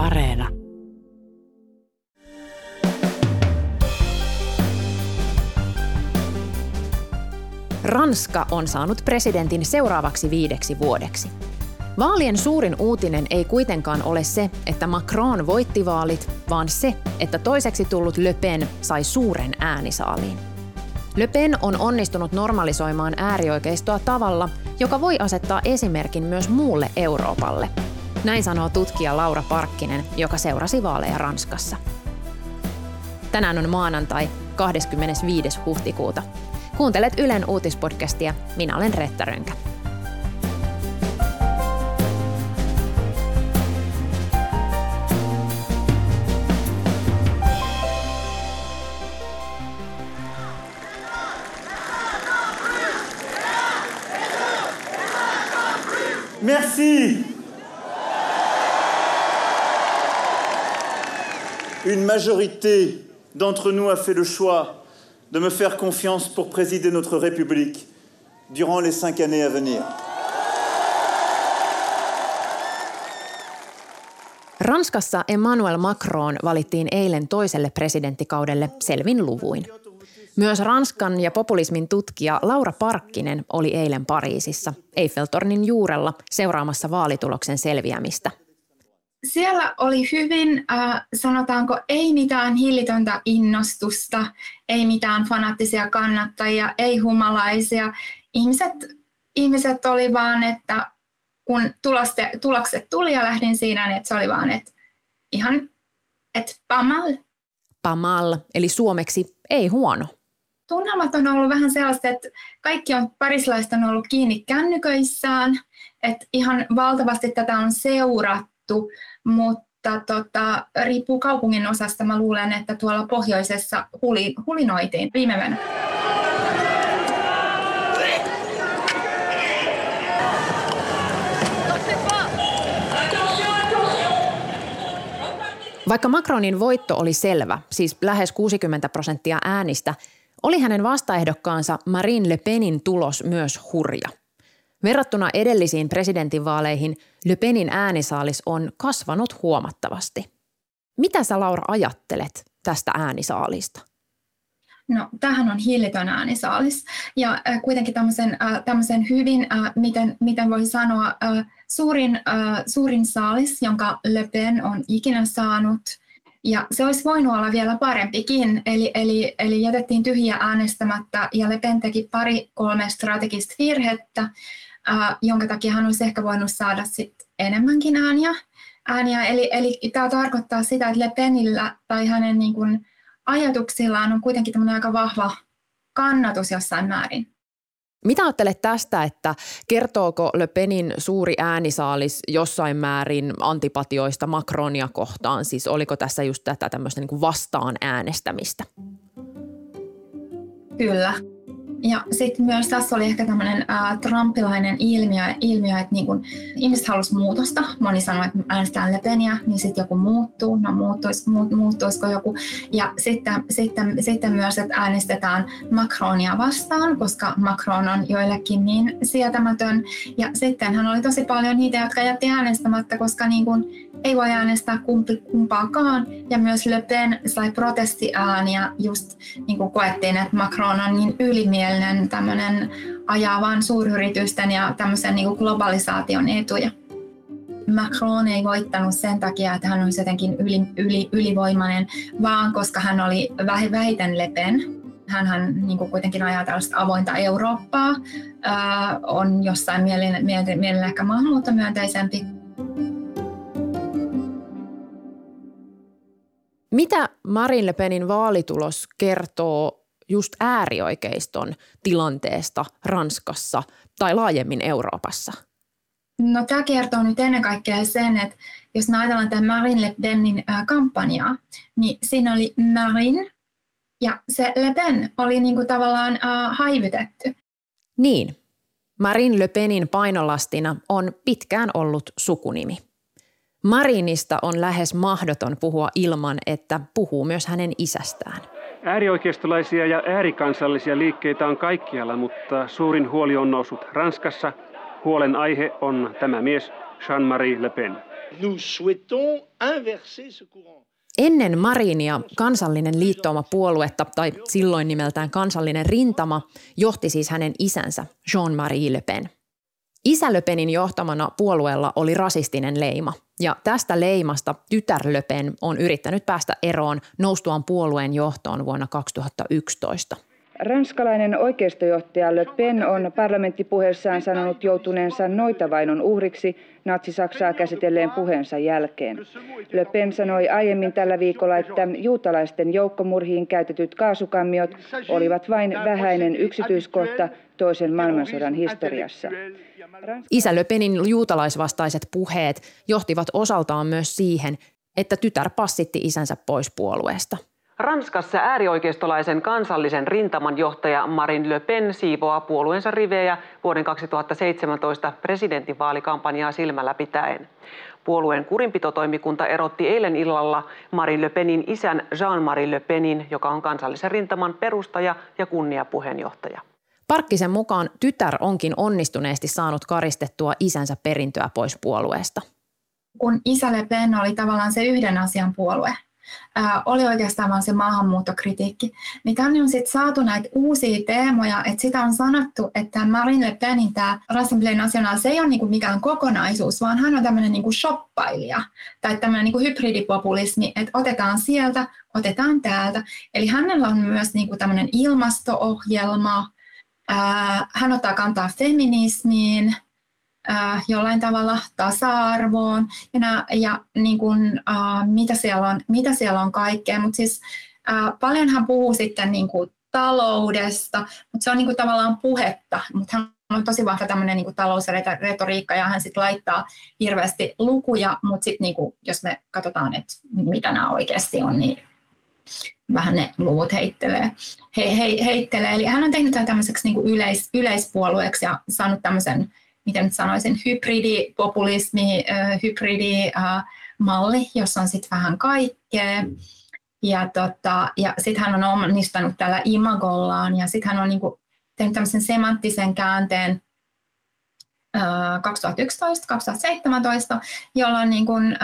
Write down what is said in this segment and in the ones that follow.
Areena. Ranska on saanut presidentin seuraavaksi viideksi vuodeksi. Vaalien suurin uutinen ei kuitenkaan ole se, että Macron voitti vaalit, vaan se, että toiseksi tullut Le Pen sai suuren äänisaaliin. Le Pen on onnistunut normalisoimaan äärioikeistoa tavalla, joka voi asettaa esimerkin myös muulle Euroopalle. Näin sanoo tutkija Laura Parkkinen, joka seurasi vaaleja Ranskassa. Tänään on maanantai 25. huhtikuuta. Kuuntelet Ylen uutispodcastia. Minä olen Retta Rönkä. Majorité d'entre nous a fait le choix de me faire confiance pour présider notre République durant les cinq années à venir. Ranskassa Emmanuel Macron valittiin eilen toiselle presidenttikaudelle selvin luvuin. Myös Ranskan ja populismin tutkija Laura Parkkinen oli eilen Pariisissa Eiffeltornin juurella seuraamassa vaalituloksen selviämistä. Siellä oli hyvin, äh, sanotaanko, ei mitään hillitöntä innostusta, ei mitään fanaattisia kannattajia, ei humalaisia. Ihmiset, ihmiset oli vaan, että kun tuloste, tulokset tuli ja lähdin siinä, niin että se oli vaan, että ihan, että pamal. Pamal, eli suomeksi ei huono tunnelmat on ollut vähän sellaista, että kaikki on parislaista on ollut kiinni kännyköissään, että ihan valtavasti tätä on seurattu, mutta tota, riippuu kaupungin osasta. Mä luulen, että tuolla pohjoisessa huli, hulinoitiin viime vuonna. Vaikka Macronin voitto oli selvä, siis lähes 60 prosenttia äänistä, oli hänen vastaehdokkaansa Marine Le Penin tulos myös hurja. Verrattuna edellisiin presidentinvaaleihin Le Penin äänisaalis on kasvanut huomattavasti. Mitä sä Laura ajattelet tästä äänisaalista? No, tähän on hillitön äänisaalis ja äh, kuitenkin tämmöisen, äh, tämmöisen hyvin, äh, miten, miten voisi sanoa, äh, suurin, äh, suurin saalis, jonka Le Pen on ikinä saanut – ja se olisi voinut olla vielä parempikin, eli, eli, eli jätettiin tyhjiä äänestämättä ja Le Pen teki pari kolme strategista virhettä, äh, jonka takia hän olisi ehkä voinut saada sit enemmänkin ääniä. ääniä. Eli, eli tämä tarkoittaa sitä, että Le Penillä tai hänen niin kuin, ajatuksillaan on kuitenkin aika vahva kannatus jossain määrin. Mitä ajattelet tästä, että kertooko Le Penin suuri äänisaalis jossain määrin antipatioista Macronia kohtaan? Siis oliko tässä just tätä tämmöistä niin vastaan äänestämistä? Kyllä. Ja sitten myös tässä oli ehkä tämmöinen trumpilainen ilmiö, ilmiö että niin kun ihmiset halusivat muutosta. Moni sanoi, että äänestetään Le Penia, niin sitten joku muuttuu. No muuttuis, muut, muuttuisiko joku? Ja sitten, sitten, sitten myös, että äänestetään Macronia vastaan, koska Macron on joillekin niin sietämätön. Ja sitten hän oli tosi paljon niitä, jotka jätti äänestämättä, koska niin kun ei voi äänestää kumpi, kumpaakaan. Ja myös Le Pen sai protestiääniä, just niin kuin koettiin, että Macron on niin ylimielinen tämmöinen ajaa vain suuryritysten ja tämmöisen niin kuin globalisaation etuja. Macron ei voittanut sen takia, että hän olisi jotenkin yli, yli, ylivoimainen, vaan koska hän oli vähiten Le Pen. Hänhän niin kuin kuitenkin ajaa tällaista avointa Eurooppaa, ää, on jossain mielellä ehkä maahanmuuttomyönteisempi Mitä Marine Le Penin vaalitulos kertoo just äärioikeiston tilanteesta Ranskassa tai laajemmin Euroopassa? No tämä kertoo nyt ennen kaikkea sen, että jos me ajatellaan tämän Marine Le Penin kampanjaa, niin siinä oli Marine ja se Le Pen oli niin kuin tavallaan äh, haivytetty. Niin. Marine Le Penin painolastina on pitkään ollut sukunimi. Marinista on lähes mahdoton puhua ilman, että puhuu myös hänen isästään. Äärioikeistolaisia ja äärikansallisia liikkeitä on kaikkialla, mutta suurin huoli on noussut Ranskassa. Huolen aihe on tämä mies Jean-Marie Le Pen. Nous souhaitons inverser ce courant. Ennen Marinia kansallinen liittooma puoluetta, tai silloin nimeltään kansallinen rintama, johti siis hänen isänsä Jean-Marie Le Pen. Isä Le Penin johtamana puolueella oli rasistinen leima, ja tästä leimasta tytär Le Pen on yrittänyt päästä eroon noustuaan puolueen johtoon vuonna 2011. Ranskalainen oikeistojohtaja Le Pen on parlamenttipuheessaan sanonut joutuneensa noitavainon uhriksi natsi-Saksaa käsitelleen puheensa jälkeen. Le Pen sanoi aiemmin tällä viikolla, että juutalaisten joukkomurhiin käytetyt kaasukammiot olivat vain vähäinen yksityiskohta toisen maailmansodan historiassa. Isä Le Penin juutalaisvastaiset puheet johtivat osaltaan myös siihen, että tytär passitti isänsä pois puolueesta – Ranskassa äärioikeistolaisen kansallisen rintaman johtaja Marine Le Pen siivoaa puolueensa rivejä vuoden 2017 presidentinvaalikampanjaa silmällä pitäen. Puolueen kurinpitotoimikunta erotti eilen illalla Marine Le Penin isän Jean-Marie Le Penin, joka on kansallisen rintaman perustaja ja kunniapuheenjohtaja. Parkkisen mukaan tytär onkin onnistuneesti saanut karistettua isänsä perintöä pois puolueesta. Kun isä Le Pen oli tavallaan se yhden asian puolue, ää, oli oikeastaan vain se maahanmuuttokritiikki. Niin tänne on sitten saatu näitä uusia teemoja, että sitä on sanottu, että Marine Le Penin tämä Rassemblee National, se ei ole niinku mikään kokonaisuus, vaan hän on tämmöinen niinku shoppailija tai tämmöinen niinku hybridipopulismi, että otetaan sieltä, otetaan täältä. Eli hänellä on myös niinku tämmöinen ilmasto-ohjelma, hän ottaa kantaa feminismiin, jollain tavalla tasa-arvoon. Ja, nää, ja niin kun, mitä, siellä on, mitä siellä on kaikkea. Mutta siis paljon hän puhuu sitten niin kuin taloudesta, mutta se on niin kuin tavallaan puhetta, mutta hän on tosi vahva tämmöinen niin talousretoriikka ja hän sitten laittaa hirveästi lukuja, mutta sitten niin jos me katsotaan, että mitä nämä oikeasti on, niin vähän ne luvut heittelee. He, he, heittelee. Eli hän on tehnyt tämän tämmöiseksi niin yleis, yleispuolueeksi ja saanut tämmöisen miten nyt sanoisin, hybridipopulismi, hybridimalli, jossa on sitten vähän kaikkea. Ja, tota, ja sitten hän on onnistunut tällä imagollaan ja sitten hän on niinku tehnyt tämmöisen semanttisen käänteen 2011-2017, jolloin niin kun,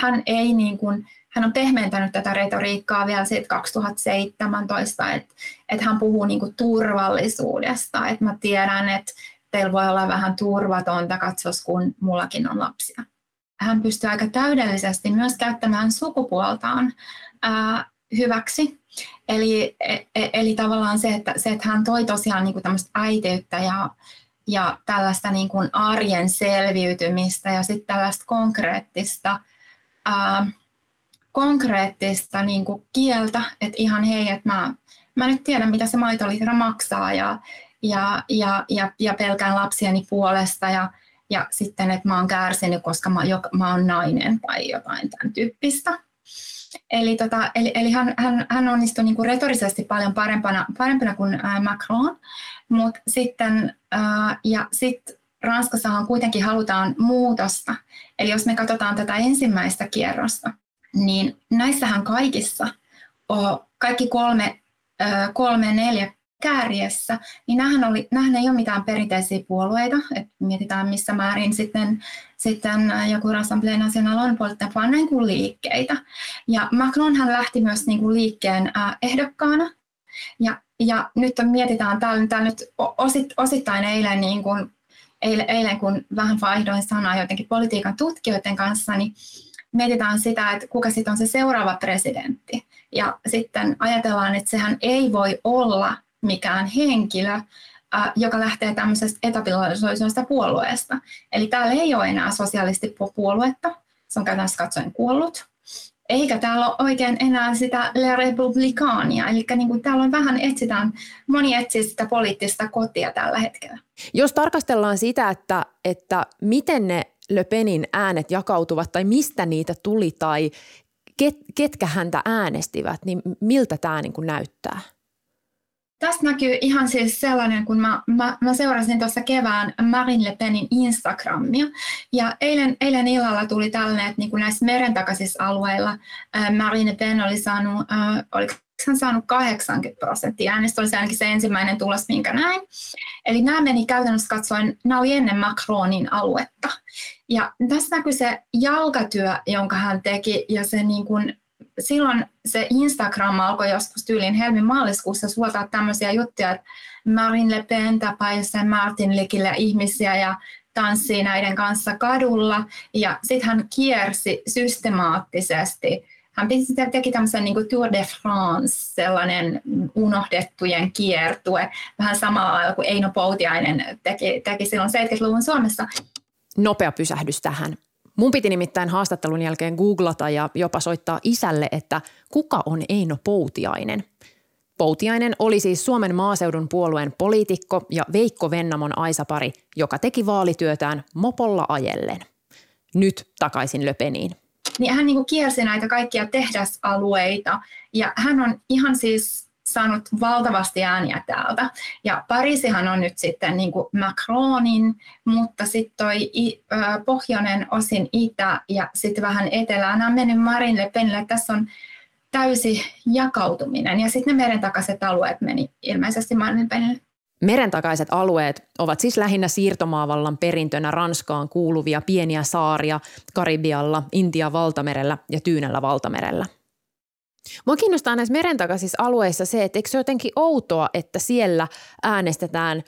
hän ei niin kun, hän on pehmentänyt tätä retoriikkaa vielä siitä 2017, että et hän puhuu niin turvallisuudesta, että mä tiedän, että teillä voi olla vähän turvatonta katsos, kun mullakin on lapsia. Hän pystyy aika täydellisesti myös käyttämään sukupuoltaan ää, hyväksi. Eli, e, e, eli tavallaan se että, se, että hän toi tosiaan niin tämmöistä äiteyttä ja, ja tällaista niin kuin arjen selviytymistä ja sitten tällaista konkreettista, ää, konkreettista niin kuin kieltä, että ihan hei, että mä, mä nyt tiedän, mitä se maitolitra maksaa ja, ja, ja, ja, ja pelkään lapsieni puolesta ja, ja sitten, että mä oon kärsinyt, koska mä, jo, mä oon nainen tai jotain tämän tyyppistä. Eli, tota, eli, eli hän, hän, hän onnistui niin kuin retorisesti paljon parempana, parempana kuin ää, Macron, mutta sitten, ää, ja sitten Ranskassahan kuitenkin halutaan muutosta. Eli jos me katsotaan tätä ensimmäistä kierrosta, niin näissähän kaikissa, kaikki kolme, kolme neljä kärjessä, niin nämähän, oli, nämähän ei ole mitään perinteisiä puolueita. Et mietitään missä määrin sitten, sitten joku Rassemblée National on puolta, vaan niin kuin liikkeitä. Ja Macron hän lähti myös niin kuin liikkeen ehdokkaana. Ja, ja nyt mietitään, täällä, täällä nyt osit, osittain eilen, niin kuin, eilen, eilen, kun vähän vaihdoin sanaa jotenkin politiikan tutkijoiden kanssa, niin mietitään sitä, että kuka sitten on se seuraava presidentti. Ja sitten ajatellaan, että sehän ei voi olla mikään henkilö, joka lähtee tämmöisestä etablarisoisuudesta puolueesta. Eli täällä ei ole enää sosialistipuoluetta, se on käytännössä katsoen kuollut. Eikä täällä ole oikein enää sitä Le Republicania, eli niin kuin täällä on vähän etsitään, moni etsii sitä poliittista kotia tällä hetkellä. Jos tarkastellaan sitä, että, että miten ne Le Penin äänet jakautuvat tai mistä niitä tuli tai ket, ketkä häntä äänestivät, niin miltä tämä niin kuin näyttää? Tästä näkyy ihan siis sellainen, kun mä, mä, mä seurasin tuossa kevään Marine Le Penin Instagramia. Ja eilen, eilen illalla tuli tällainen, että niin kuin näissä merentakaisissa alueilla ää, Marine Le Pen oli saanut, ää, oliko hän saanut 80 prosenttia äänestä, oli se ainakin se ensimmäinen tulos, minkä näin. Eli nämä meni käytännössä katsoen, nämä oli ennen Macronin aluetta. Ja tässä näkyy se jalkatyö, jonka hän teki, ja se niin kuin, silloin se Instagram alkoi joskus tyyliin helmi maaliskuussa suoltaa tämmöisiä juttuja, että Marine Le Pen tapaa jossain Martin Likillä ihmisiä ja tanssii näiden kanssa kadulla. Ja sitten hän kiersi systemaattisesti hän teki tämmöisen niin Tour de France, sellainen unohdettujen kiertue, vähän samalla lailla kuin Eino Poutiainen teki, teki silloin 70-luvun Suomessa. Nopea pysähdys tähän. Mun piti nimittäin haastattelun jälkeen googlata ja jopa soittaa isälle, että kuka on Eino Poutiainen. Poutiainen oli siis Suomen maaseudun puolueen poliitikko ja Veikko Vennamon aisapari, joka teki vaalityötään mopolla ajellen. Nyt takaisin Löpeniin niin hän niin kuin kiersi näitä kaikkia tehdasalueita ja hän on ihan siis saanut valtavasti ääniä täältä. Ja Pariisihan on nyt sitten niin kuin Macronin, mutta sitten toi pohjoinen osin itä ja sitten vähän etelään. Nämä on mennyt Marine Le Penille. Tässä on täysi jakautuminen. Ja sitten ne merentakaiset alueet meni ilmeisesti Marine Le Penille. Merentakaiset alueet ovat siis lähinnä siirtomaavallan perintönä Ranskaan kuuluvia pieniä saaria Karibialla, Intian valtamerellä ja Tyynellä valtamerellä. Mua kiinnostaa näissä merentakaisissa alueissa se, että eikö se jotenkin outoa, että siellä äänestetään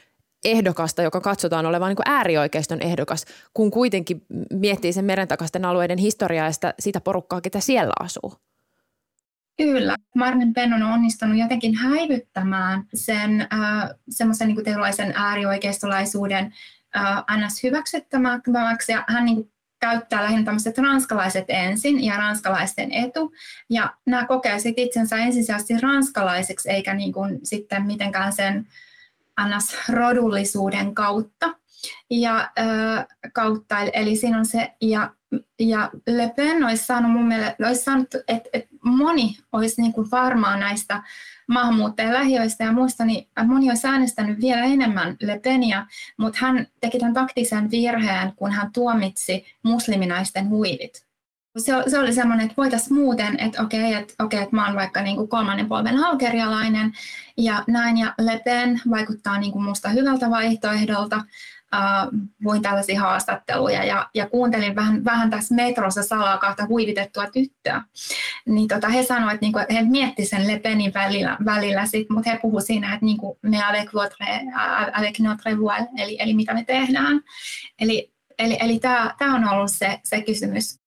ehdokasta, joka katsotaan olevan niin äärioikeiston ehdokas, kun kuitenkin miettii sen merentakaisten alueiden historiaa ja sitä, sitä porukkaa, ketä siellä asuu. Kyllä. Marnen Penn on onnistunut jotenkin häivyttämään sen äh, semmoisen niin tietynlaisen äärioikeistolaisuuden äh, ns. hyväksyttämäksi. Ja hän niin kuin, käyttää lähinnä tämmöiset ranskalaiset ensin ja ranskalaisten etu. Ja nämä kokee sitten itsensä ensisijaisesti ranskalaiseksi, eikä niin kuin, sitten mitenkään sen ns. rodullisuuden kautta. Ja, äh, kautta eli siinä on se, ja ja Le Pen olisi saanut mun mielestä, olisi saanut, että, että moni olisi niin kuin varmaan näistä maahanmuuttajalähiöistä ja muista, niin moni olisi äänestänyt vielä enemmän Le Penia, mutta hän teki tämän taktisen virheen, kun hän tuomitsi musliminaisten huivit. Se, se oli semmoinen, että voitaisiin muuten, että okei, että, okei, että mä oon vaikka niin kuin kolmannen polven algerialainen ja näin, ja Le Pen vaikuttaa niin kuin musta hyvältä vaihtoehdolta, luin tällaisia haastatteluja ja, ja kuuntelin vähän, vähän tässä metrossa salaa kahta huivitettua tyttöä. Niin tota, he sanoivat, että, niinku, he miettivät sen Le Penin välillä, välillä sit, mutta he puhuivat siinä, että niinku, me avec, votre, avec notre voile, eli, eli mitä me tehdään. Eli, eli, eli tämä on ollut se, se kysymys.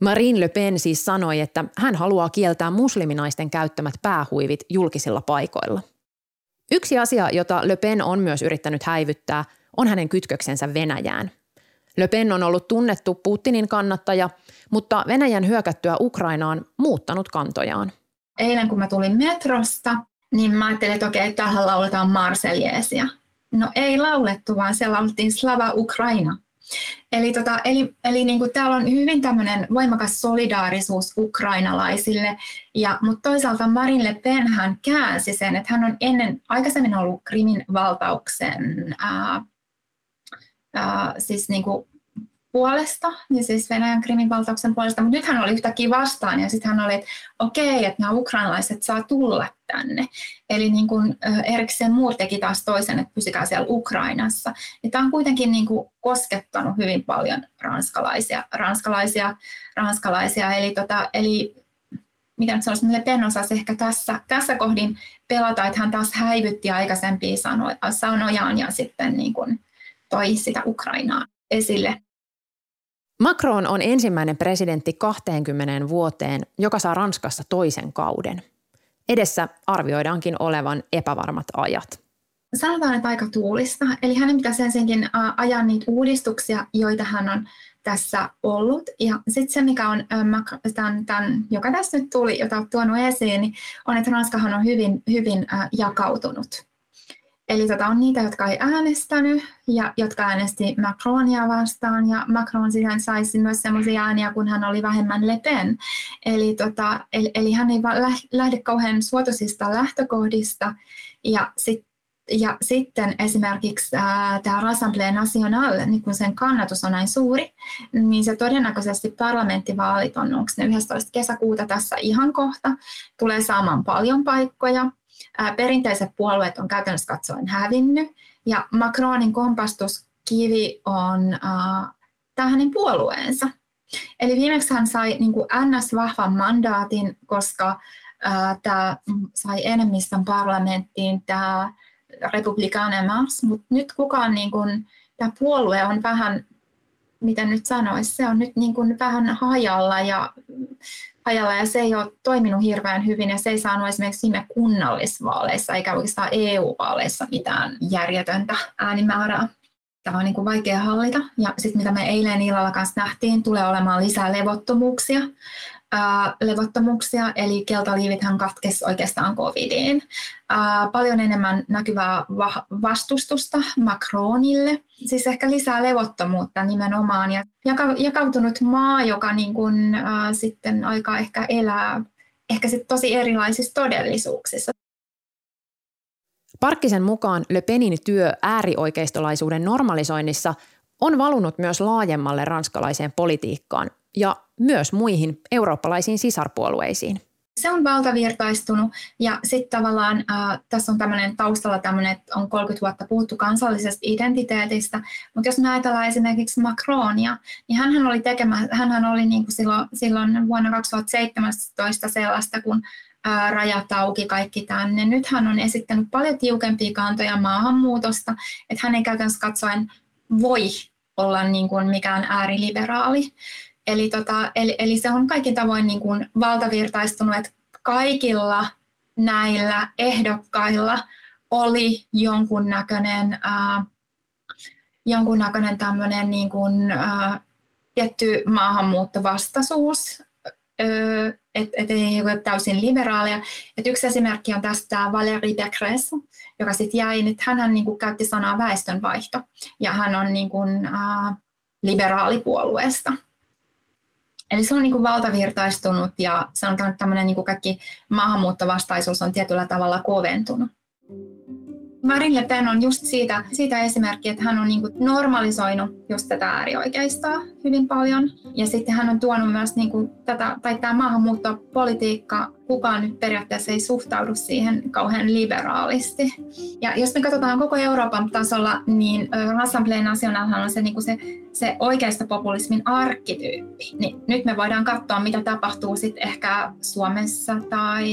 Marine Le Pen siis sanoi, että hän haluaa kieltää musliminaisten käyttämät päähuivit julkisilla paikoilla. Yksi asia, jota Le Pen on myös yrittänyt häivyttää – on hänen kytköksensä Venäjään. Le Pen on ollut tunnettu Putinin kannattaja, mutta Venäjän hyökättyä Ukrainaan muuttanut kantojaan. Eilen kun mä tulin metrosta, niin mä ajattelin, että okei, tähän lauletaan Marseljeesia. No ei laulettu, vaan siellä laulettiin Slava Ukraina. Eli, tota, eli, eli niin kuin täällä on hyvin tämmöinen voimakas solidaarisuus ukrainalaisille, ja, mutta toisaalta Marine Le Pen hän käänsi sen, että hän on ennen, aikaisemmin ollut Krimin valtauksen ää, ää, siis niin kuin puolesta, ja siis Venäjän Krimin valtauksen puolesta, mutta nyt hän oli yhtäkkiä vastaan, ja sitten hän oli, että okei, että nämä ukrainalaiset saa tulla tänne. Eli niin kuin Eriksen Muur teki taas toisen, että pysykää siellä Ukrainassa. Ja tämä on kuitenkin niin kuin koskettanut hyvin paljon ranskalaisia, ranskalaisia, ranskalaisia. Eli, tota, eli mitä nyt sanoisi, Le Pen osasi ehkä tässä, tässä kohdin pelata, että hän taas häivytti aikaisempia sanojaan ja sitten niin kuin toi sitä Ukrainaa esille. Macron on ensimmäinen presidentti 20 vuoteen, joka saa Ranskassa toisen kauden. Edessä arvioidaankin olevan epävarmat ajat. Sanotaan, että aika tuulista. Eli hänen pitäisi ensinnäkin ajaa niitä uudistuksia, joita hän on tässä ollut. Ja sitten se, mikä on tämän, tämän, joka tässä nyt tuli, jota olet tuonut esiin, niin on, että Ranskahan on hyvin, hyvin jakautunut. Eli tota, on niitä, jotka ei äänestänyt ja jotka äänesti Macronia vastaan. Ja Macron siihen saisi myös sellaisia ääniä, kun hän oli vähemmän Le Pen. Eli, tota, eli, eli hän ei lähde kauhean suotuisista lähtökohdista. Ja sit, Ja sitten esimerkiksi tämä Rassemblée Nationale, niin kun sen kannatus on näin suuri, niin se todennäköisesti parlamenttivaalit on, onko ne 11. kesäkuuta tässä ihan kohta, tulee saamaan paljon paikkoja. Perinteiset puolueet on käytännössä katsoen hävinnyt, ja Macronin kompastuskivi on äh, tämä hänen puolueensa. Eli viimeksi hän sai niin NS-vahvan mandaatin, koska äh, tämä sai enemmistön parlamenttiin tämä Republikanen Mars, mutta nyt kukaan, niin kuin, tämä puolue on vähän, miten nyt sanoisi, se on nyt niin kuin vähän hajalla ja, hajalla ja se ei ole toiminut hirveän hyvin ja se ei saanut esimerkiksi viime kunnallisvaaleissa eikä oikeastaan EU-vaaleissa mitään järjetöntä äänimäärää. Tämä on niin kuin vaikea hallita. Ja sitten mitä me eilen illalla kanssa nähtiin, tulee olemaan lisää levottomuuksia ää, levottomuuksia, eli keltaliivithän katkesi oikeastaan covidiin. Ää, paljon enemmän näkyvää va- vastustusta Macronille, siis ehkä lisää levottomuutta nimenomaan, ja jaka- jakautunut maa, joka niin kun, ää, sitten aika ehkä elää ehkä sit tosi erilaisissa todellisuuksissa. Parkkisen mukaan Le Penin työ äärioikeistolaisuuden normalisoinnissa on valunut myös laajemmalle ranskalaiseen politiikkaan, ja myös muihin eurooppalaisiin sisarpuolueisiin. Se on valtavirtaistunut ja sitten tavallaan äh, tässä on tämmöinen taustalla tämmöinen, että on 30 vuotta puhuttu kansallisesta identiteetistä, mutta jos me ajatellaan esimerkiksi Macronia, niin hän oli tekemä, hän oli niin kuin silloin, silloin vuonna 2017 sellaista, kun rajat auki kaikki tänne. Nyt hän on esittänyt paljon tiukempia kantoja maahanmuutosta, että hän ei käytännössä katsoen voi olla niin kuin mikään ääriliberaali. Eli, tota, eli, eli se on kaikin tavoin niin kuin valtavirtaistunut, että kaikilla näillä ehdokkailla oli jonkunnäköinen, äh, jonkunnäköinen tämmöinen niin kuin, äh, tietty maahanmuuttovastaisuus, että et ei ole täysin liberaaleja. Et yksi esimerkki on tästä Valérie Pécresse, joka sitten jäi, että hän niin kuin käytti sanaa väestönvaihto, ja hän on niin kuin, äh, liberaalipuolueesta. Eli se on niin kuin valtavirtaistunut ja sanotaan, että tämmöinen niin kuin kaikki maahanmuuttovastaisuus on tietyllä tavalla koventunut. Marine Le Pen on just siitä, siitä esimerkki, että hän on niin kuin normalisoinut just tätä äärioikeistoa hyvin paljon. Ja sitten hän on tuonut myös niin kuin tätä, tai tämä maahanmuuttopolitiikka, kukaan nyt periaatteessa ei suhtaudu siihen kauhean liberaalisti. Ja jos me katsotaan koko Euroopan tasolla, niin Assemblée Nationalhan on se, niin kuin se, se oikeistopopulismin arkkityyppi. Niin nyt me voidaan katsoa, mitä tapahtuu sitten ehkä Suomessa tai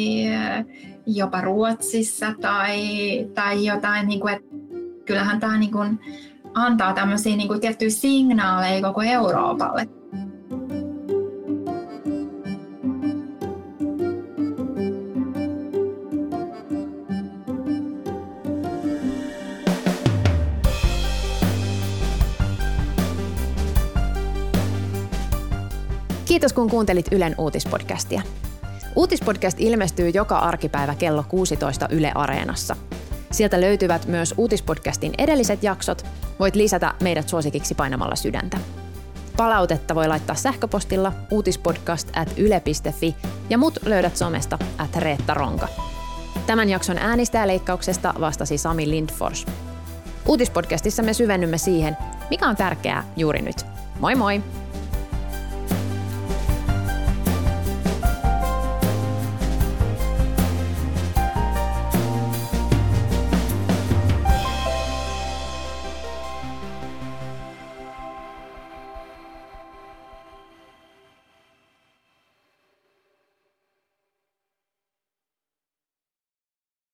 jopa Ruotsissa tai, tai jotain, niin kuin, että kyllähän tämä niin kuin, antaa tämmöisiä niin kuin, tiettyjä signaaleja koko Euroopalle. Kiitos kun kuuntelit Ylen uutispodcastia. Uutispodcast ilmestyy joka arkipäivä kello 16 Yle Areenassa. Sieltä löytyvät myös uutispodcastin edelliset jaksot. Voit lisätä meidät suosikiksi painamalla sydäntä. Palautetta voi laittaa sähköpostilla uutispodcast at yle.fi ja mut löydät somesta at Reetta Ronka. Tämän jakson äänistäjäleikkauksesta vastasi Sami Lindfors. Uutispodcastissa me syvennymme siihen, mikä on tärkeää juuri nyt. Moi moi!